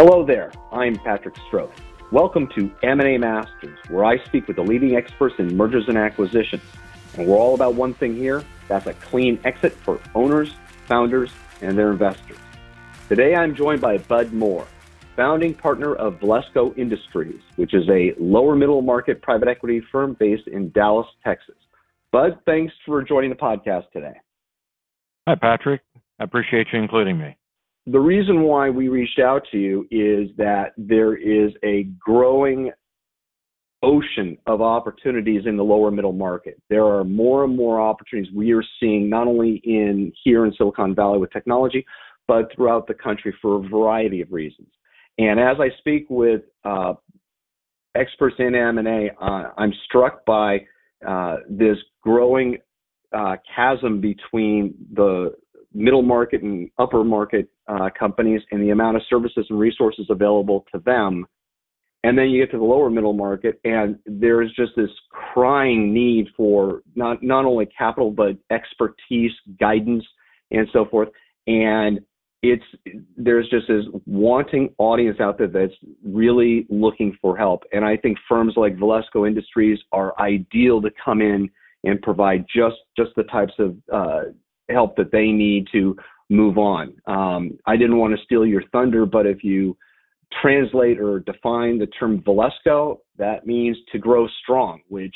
Hello there, I'm Patrick Stroth. Welcome to M&A Masters, where I speak with the leading experts in mergers and acquisitions. And we're all about one thing here, that's a clean exit for owners, founders, and their investors. Today I'm joined by Bud Moore, founding partner of Valesco Industries, which is a lower middle market private equity firm based in Dallas, Texas. Bud, thanks for joining the podcast today. Hi, Patrick. I appreciate you including me the reason why we reached out to you is that there is a growing ocean of opportunities in the lower middle market. There are more and more opportunities we are seeing not only in here in Silicon Valley with technology, but throughout the country for a variety of reasons. And as I speak with uh, experts in M&A, uh, I'm struck by uh, this growing uh, chasm between the middle market and upper market uh, companies and the amount of services and resources available to them. And then you get to the lower middle market, and there's just this crying need for not not only capital but expertise, guidance, and so forth. And it's there's just this wanting audience out there that's really looking for help. And I think firms like Valesco Industries are ideal to come in and provide just just the types of uh, help that they need to move on. Um, I didn't want to steal your thunder, but if you translate or define the term Valesco, that means to grow strong, which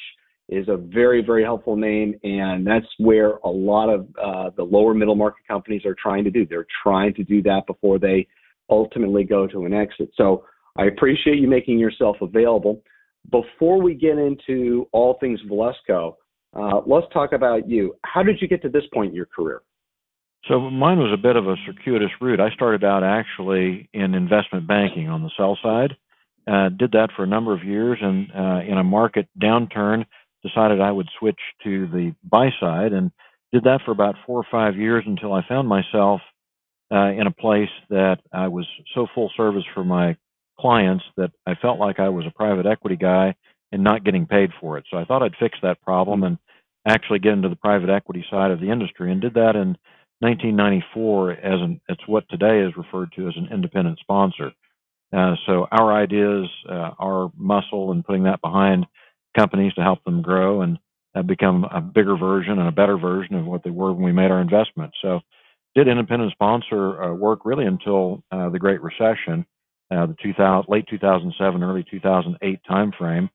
is a very, very helpful name. And that's where a lot of uh, the lower middle market companies are trying to do. They're trying to do that before they ultimately go to an exit. So I appreciate you making yourself available. Before we get into all things Valesco, uh, let's talk about you. How did you get to this point in your career? So mine was a bit of a circuitous route. I started out actually in investment banking on the sell side. Uh, did that for a number of years, and uh, in a market downturn, decided I would switch to the buy side, and did that for about four or five years until I found myself uh, in a place that I was so full service for my clients that I felt like I was a private equity guy and not getting paid for it. So I thought I'd fix that problem and actually get into the private equity side of the industry, and did that in 1994 as an it's what today is referred to as an independent sponsor. Uh, so our ideas, uh, our muscle, and putting that behind companies to help them grow and uh, become a bigger version and a better version of what they were when we made our investment. So did independent sponsor uh, work really until uh, the Great Recession, uh, the 2000, late 2007, early 2008 timeframe.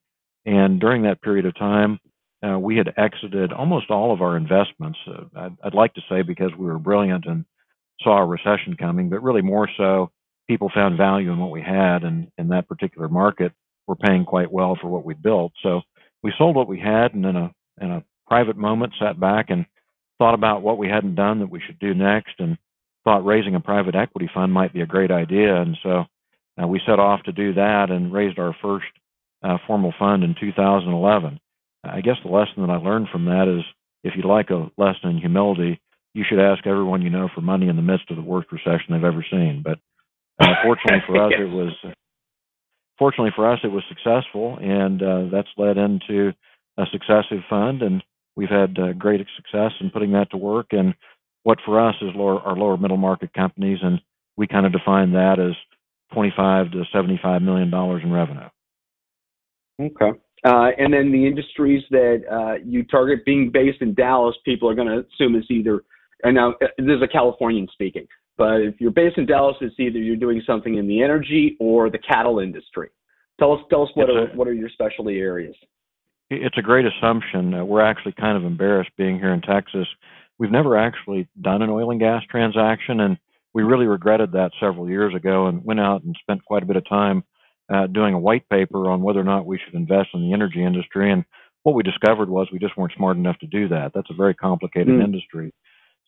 And during that period of time, uh, we had exited almost all of our investments. Uh, I'd, I'd, like to say because we were brilliant and saw a recession coming, but really more so, people found value in what we had, and in that particular market, we're paying quite well for what we built. So we sold what we had, and in a in a private moment, sat back and thought about what we hadn't done that we should do next, and thought raising a private equity fund might be a great idea. And so uh, we set off to do that and raised our first uh, formal fund in 2011. I guess the lesson that I learned from that is if you'd like a lesson in humility, you should ask everyone you know for money in the midst of the worst recession they've ever seen. But uh, fortunately for us, it was fortunately for us it was successful, and uh, that's led into a successive fund, and we've had uh, great success in putting that to work. And what for us is lower, our lower middle market companies, and we kind of define that as 25 to 75 million dollars in revenue. Okay. Uh, and then the industries that uh, you target, being based in Dallas, people are going to assume it's either, and now uh, this is a Californian speaking, but if you're based in Dallas, it's either you're doing something in the energy or the cattle industry. Tell us, tell us what are, what are your specialty areas? It's a great assumption. Uh, we're actually kind of embarrassed being here in Texas. We've never actually done an oil and gas transaction, and we really regretted that several years ago and went out and spent quite a bit of time uh, doing a white paper on whether or not we should invest in the energy industry. And what we discovered was we just weren't smart enough to do that. That's a very complicated mm. industry.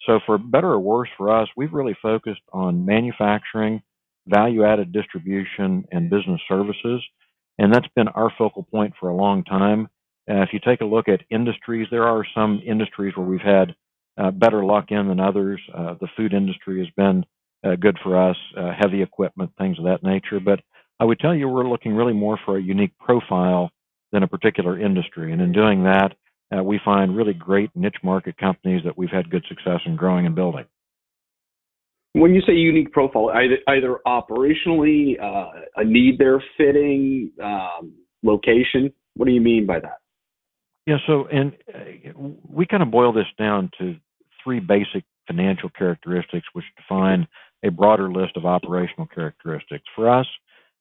So, for better or worse for us, we've really focused on manufacturing, value added distribution, and business services. And that's been our focal point for a long time. Uh, if you take a look at industries, there are some industries where we've had uh, better luck in than others. Uh, the food industry has been uh, good for us, uh, heavy equipment, things of that nature. But I would tell you we're looking really more for a unique profile than a particular industry. And in doing that, uh, we find really great niche market companies that we've had good success in growing and building. When you say unique profile, either, either operationally, uh, a need they're fitting, um, location, what do you mean by that? Yeah, so and uh, we kind of boil this down to three basic financial characteristics, which define a broader list of operational characteristics. For us,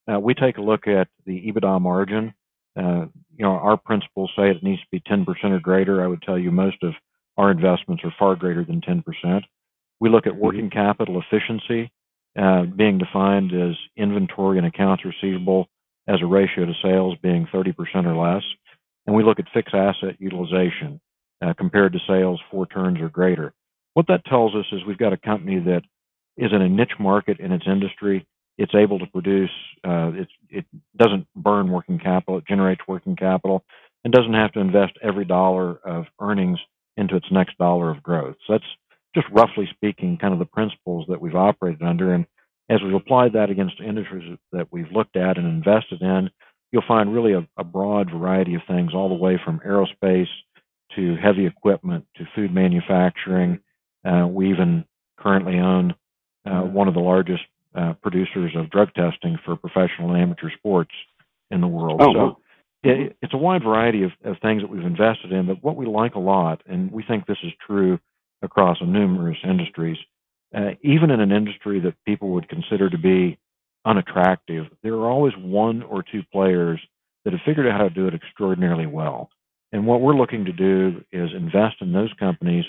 uh, we take a look at the EBITDA margin. Uh, you know, our principles say it needs to be 10% or greater. I would tell you most of our investments are far greater than 10%. We look at mm-hmm. working capital efficiency, uh, being defined as inventory and accounts receivable as a ratio to sales being 30% or less. And we look at fixed asset utilization uh, compared to sales four turns or greater. What that tells us is we've got a company that is in a niche market in its industry. It's able to produce, uh, it doesn't burn working capital, it generates working capital, and doesn't have to invest every dollar of earnings into its next dollar of growth. So that's just roughly speaking, kind of the principles that we've operated under. And as we've applied that against industries that we've looked at and invested in, you'll find really a, a broad variety of things, all the way from aerospace to heavy equipment to food manufacturing. Uh, we even currently own uh, one of the largest uh, producers of drug testing for professional and amateur sports in the world. Oh, so it, it's a wide variety of, of things that we've invested in. But what we like a lot, and we think this is true across numerous industries, uh, even in an industry that people would consider to be unattractive, there are always one or two players that have figured out how to do it extraordinarily well. And what we're looking to do is invest in those companies,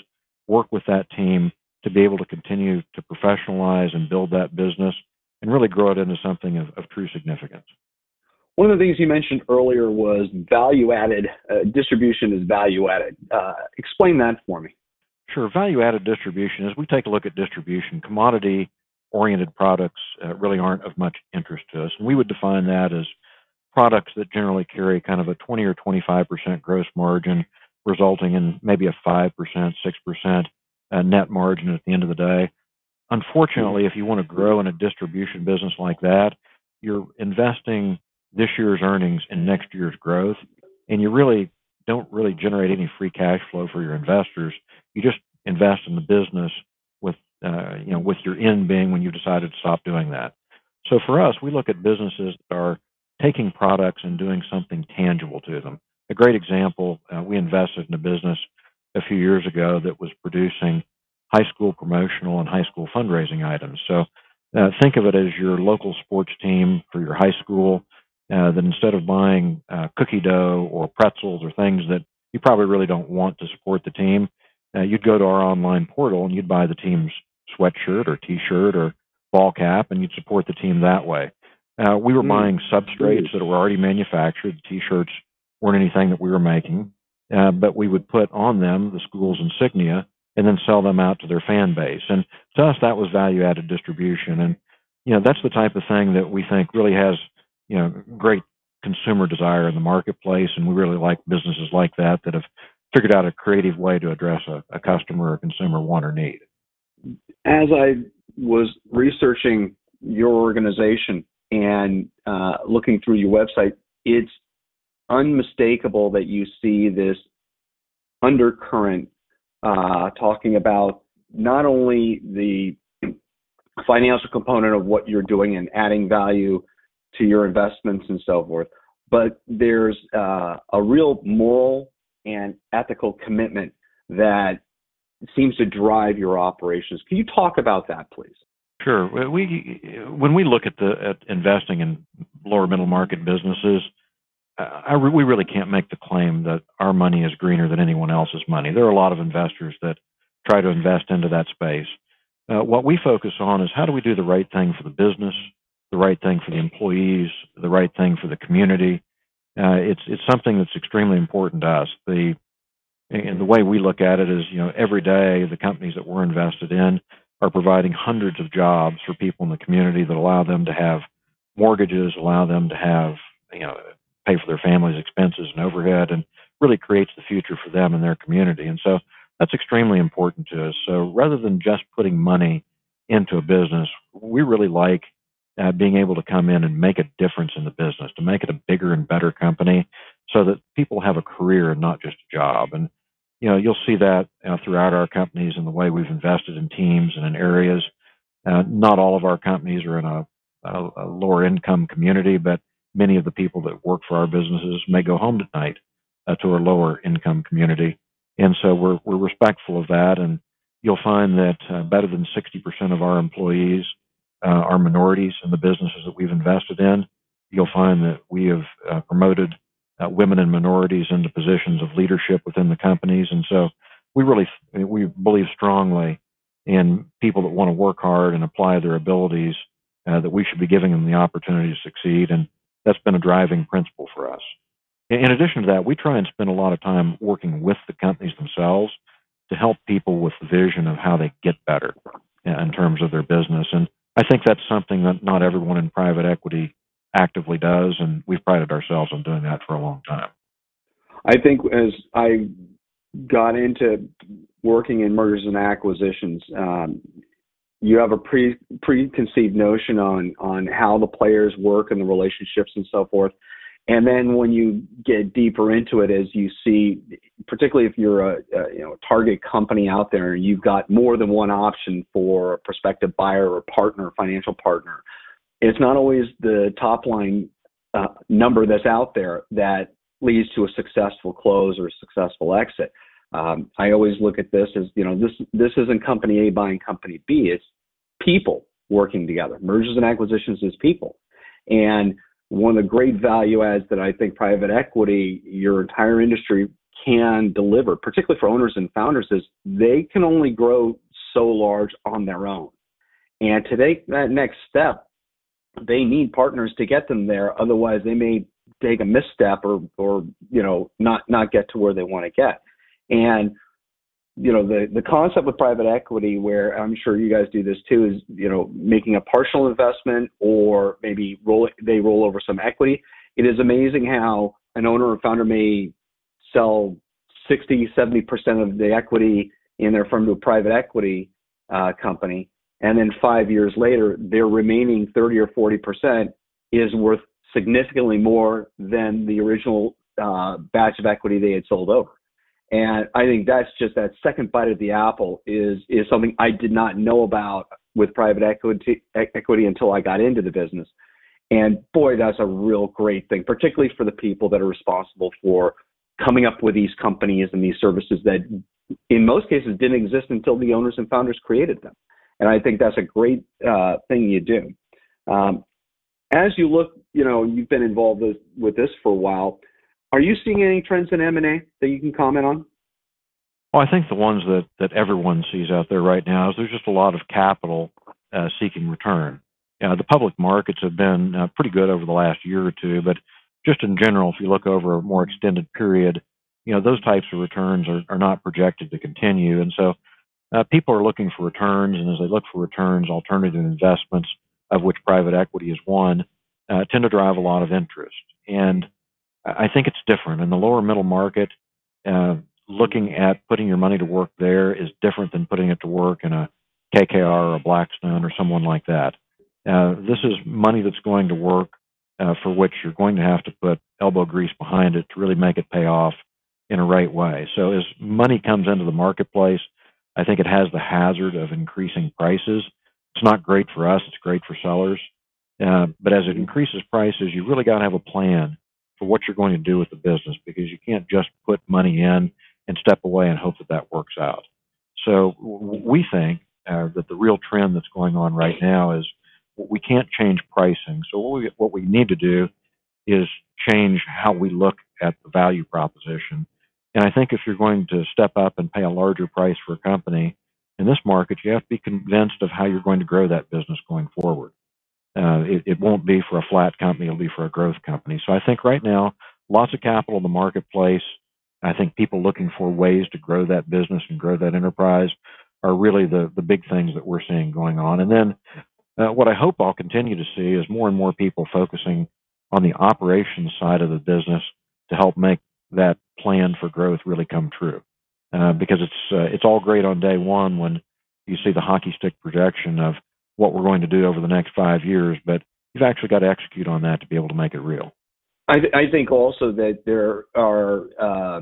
work with that team to be able to continue to professionalize and build that business and really grow it into something of, of true significance. One of the things you mentioned earlier was value added. Uh, distribution is value added. Uh, explain that for me. Sure. Value added distribution, as we take a look at distribution, commodity oriented products uh, really aren't of much interest to us. And we would define that as products that generally carry kind of a 20 or 25% gross margin, resulting in maybe a 5%, 6% uh, net margin at the end of the day. Unfortunately, if you want to grow in a distribution business like that, you're investing this year's earnings in next year's growth, and you really don't really generate any free cash flow for your investors. You just invest in the business with uh, you know with your end being when you decided to stop doing that. So for us, we look at businesses that are taking products and doing something tangible to them. A great example, uh, we invested in a business a few years ago that was producing high school promotional and high school fundraising items. So uh, think of it as your local sports team for your high school. Uh, that instead of buying uh, cookie dough or pretzels or things that you probably really don't want to support the team, uh, you'd go to our online portal and you'd buy the team's sweatshirt or T-shirt or ball cap, and you'd support the team that way. Uh, we were mm. buying substrates that were already manufactured. The T-shirts weren't anything that we were making, uh, but we would put on them the school's insignia and then sell them out to their fan base. And to us, that was value-added distribution. And you know, that's the type of thing that we think really has you know great consumer desire in the marketplace, and we really like businesses like that that have figured out a creative way to address a, a customer or consumer want or need. As I was researching your organization and uh, looking through your website, it's unmistakable that you see this undercurrent uh, talking about not only the financial component of what you're doing and adding value to your investments and so forth, but there's uh, a real moral and ethical commitment that seems to drive your operations. Can you talk about that, please? Sure. We when we look at the at investing in lower middle market businesses, I, we really can't make the claim that our money is greener than anyone else's money. There are a lot of investors that try to invest into that space. Uh, what we focus on is how do we do the right thing for the business, the right thing for the employees, the right thing for the community. Uh, it's it's something that's extremely important to us. The and the way we look at it is, you know, every day the companies that we're invested in are providing hundreds of jobs for people in the community that allow them to have mortgages, allow them to have, you know, pay for their family's expenses and overhead, and really creates the future for them and their community. And so that's extremely important to us. So rather than just putting money into a business, we really like uh, being able to come in and make a difference in the business, to make it a bigger and better company, so that people have a career and not just a job. And you know, you'll see that uh, throughout our companies and the way we've invested in teams and in areas. Uh, not all of our companies are in a, a, a, lower income community, but many of the people that work for our businesses may go home tonight uh, to a lower income community. And so we're, we're respectful of that. And you'll find that uh, better than 60% of our employees uh, are minorities in the businesses that we've invested in. You'll find that we have uh, promoted uh, women and minorities into positions of leadership within the companies. And so we really, we believe strongly in people that want to work hard and apply their abilities, uh, that we should be giving them the opportunity to succeed. And that's been a driving principle for us. In addition to that, we try and spend a lot of time working with the companies themselves to help people with the vision of how they get better in terms of their business. And I think that's something that not everyone in private equity actively does, and we've prided ourselves on doing that for a long time. I think as I got into working in mergers and acquisitions, um, you have a pre preconceived notion on on how the players work and the relationships and so forth. And then when you get deeper into it, as you see, particularly if you're a, a you know target company out there, and you've got more than one option for a prospective buyer or partner, financial partner. It's not always the top line uh, number that's out there that leads to a successful close or a successful exit. Um, I always look at this as you know this this isn't company A buying company B. It's people working together. Mergers and acquisitions is people, and one of the great value adds that I think private equity, your entire industry can deliver, particularly for owners and founders, is they can only grow so large on their own. And to take that next step, they need partners to get them there. Otherwise, they may take a misstep or, or you know, not not get to where they want to get. And you know the the concept with private equity where i'm sure you guys do this too is you know making a partial investment or maybe roll they roll over some equity. It is amazing how an owner or founder may sell 60 70% of the equity in their firm to a private equity uh, company. And then five years later their remaining 30 or 40% is worth significantly more than the original uh, batch of equity they had sold over and I think that's just that second bite of the apple is is something I did not know about with private equity equity until I got into the business. And boy, that's a real great thing, particularly for the people that are responsible for coming up with these companies and these services that in most cases didn't exist until the owners and founders created them. And I think that's a great uh, thing you do. Um, as you look, you know, you've been involved with, with this for a while. Are you seeing any trends in M&A that you can comment on? Well, I think the ones that, everyone sees out there right now is there's just a lot of capital uh, seeking return. Uh, the public markets have been uh, pretty good over the last year or two, but just in general, if you look over a more extended period, you know those types of returns are, not projected to continue, and so people are looking for returns, and as they look for returns, alternative investments, of which private equity is one, tend to drive a lot of interest. I think it's different in the lower middle market. Uh, looking at putting your money to work there is different than putting it to work in a KKR or a Blackstone or someone like that. Uh, this is money that's going to work uh, for which you're going to have to put elbow grease behind it to really make it pay off in a right way. So as money comes into the marketplace, I think it has the hazard of increasing prices. It's not great for us; it's great for sellers. Uh, but as it increases prices, you really got to have a plan for what you're going to do with the business because you can't just put money in and step away and hope that that works out. So we think uh, that the real trend that's going on right now is we can't change pricing. So what we what we need to do is change how we look at the value proposition. And I think if you're going to step up and pay a larger price for a company in this market, you have to be convinced of how you're going to grow that business going forward. Uh, it, it won't be for a flat company; it'll be for a growth company. So I think right now, lots of capital in the marketplace. I think people looking for ways to grow that business and grow that enterprise are really the the big things that we're seeing going on. And then uh, what I hope I'll continue to see is more and more people focusing on the operations side of the business to help make that plan for growth really come true. Uh, because it's uh, it's all great on day one when you see the hockey stick projection of what we're going to do over the next five years, but you've actually got to execute on that to be able to make it real. I, th- I think also that there are, uh,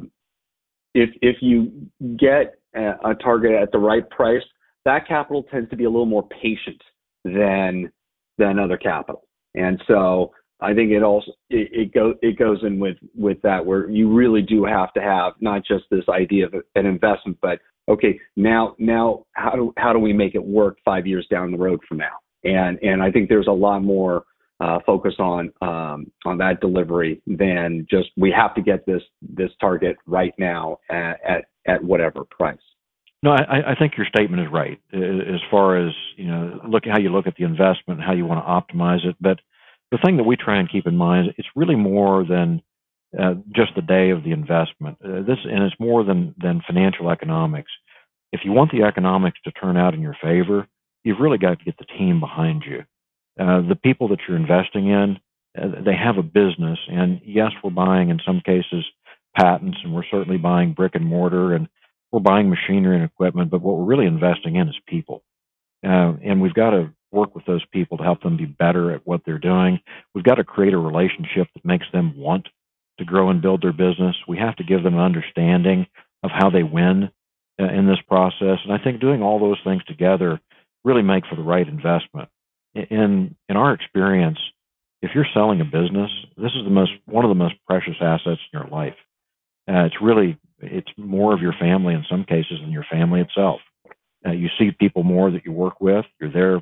if if you get a, a target at the right price, that capital tends to be a little more patient than than other capital. And so I think it also it, it goes it goes in with with that where you really do have to have not just this idea of an investment, but okay, now now how do how do we make it work five years down the road from now? And and I think there's a lot more uh, focus on um, on that delivery than just we have to get this this target right now at at, at whatever price. No, I, I think your statement is right as far as you know. Look at how you look at the investment, how you want to optimize it. But the thing that we try and keep in mind is it's really more than uh, just the day of the investment. Uh, this and it's more than than financial economics. If you want the economics to turn out in your favor, you've really got to get the team behind you. Uh, the people that you're investing in, uh, they have a business, and yes, we're buying in some cases patents, and we're certainly buying brick and mortar, and we're buying machinery and equipment. But what we're really investing in is people, uh, and we've got to work with those people to help them be better at what they're doing. We've got to create a relationship that makes them want to grow and build their business. We have to give them an understanding of how they win uh, in this process. And I think doing all those things together really make for the right investment. In in our experience, if you're selling a business, this is the most one of the most precious assets in your life. Uh, it's really it's more of your family in some cases than your family itself. Uh, you see people more that you work with. You're there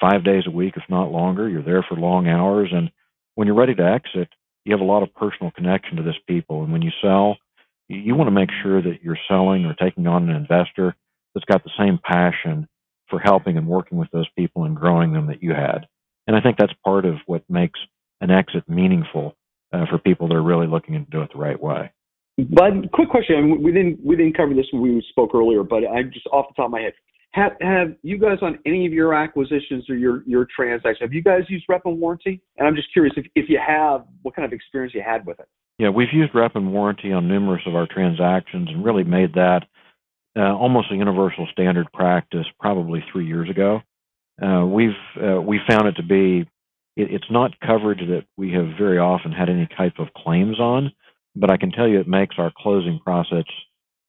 five days a week, if not longer. You're there for long hours. And when you're ready to exit, you have a lot of personal connection to this people. And when you sell, you, want to make sure that you're selling or taking on an investor that's got the same passion for helping and working with those people and growing them that you had. And I think that's part of what makes an exit meaningful uh, for people that are really looking to do it the right way. But quick question: we didn't we didn't cover this when we spoke earlier, but I just off the top of my head, have have you guys on any of your acquisitions or your your transactions? Have you guys used rep and warranty? And I'm just curious if if you have, what kind of experience you had with it? Yeah, we've used rep and warranty on numerous of our transactions and really made that uh, almost a universal standard practice probably three years ago. Uh, we've uh, we found it to be it, it's not coverage that we have very often had any type of claims on, but I can tell you it makes our closing process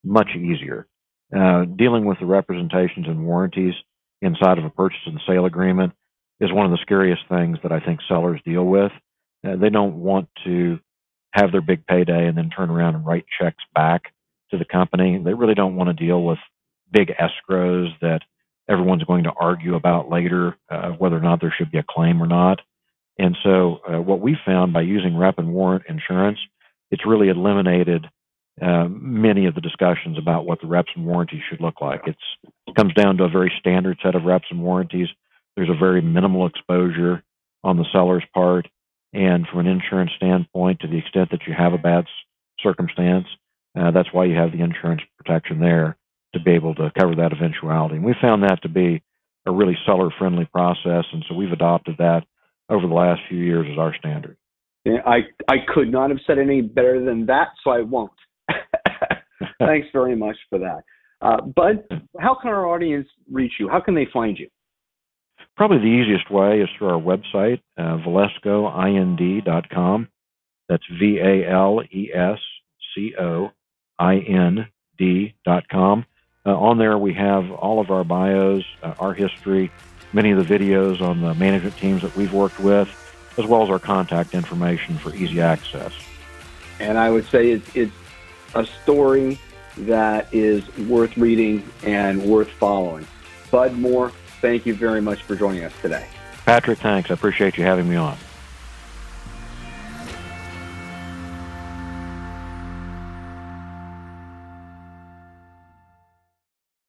much easier. Uh, dealing with the representations and warranties inside of a purchase and sale agreement is one of the scariest things that I think sellers deal with. Uh, they don't want to have their big payday and then turn around and write checks back to the company. They really don't want to deal with big escrows that everyone's going to argue about later uh, whether or not there should be a claim or not. And so, uh, what we found by using rep and warrant insurance, it's really eliminated uh, many of the discussions about what the reps and warranties should look like. It's, it comes down to a very standard set of reps and warranties. There's a very minimal exposure on the seller's part. And from an insurance standpoint, to the extent that you have a bad circumstance, uh, that's why you have the insurance protection there to be able to cover that eventuality. And we found that to be a really seller friendly process. And so we've adopted that over the last few years as our standard. I, I could not have said any better than that, so I won't. Thanks very much for that. Uh, Bud, how can our audience reach you? How can they find you? Probably the easiest way is through our website, uh, valescoind.com. That's V A L E S C O I N D.com. Uh, on there, we have all of our bios, uh, our history, many of the videos on the management teams that we've worked with, as well as our contact information for easy access. And I would say it's, it's a story that is worth reading and worth following. Bud Moore, thank you very much for joining us today. Patrick, thanks. I appreciate you having me on.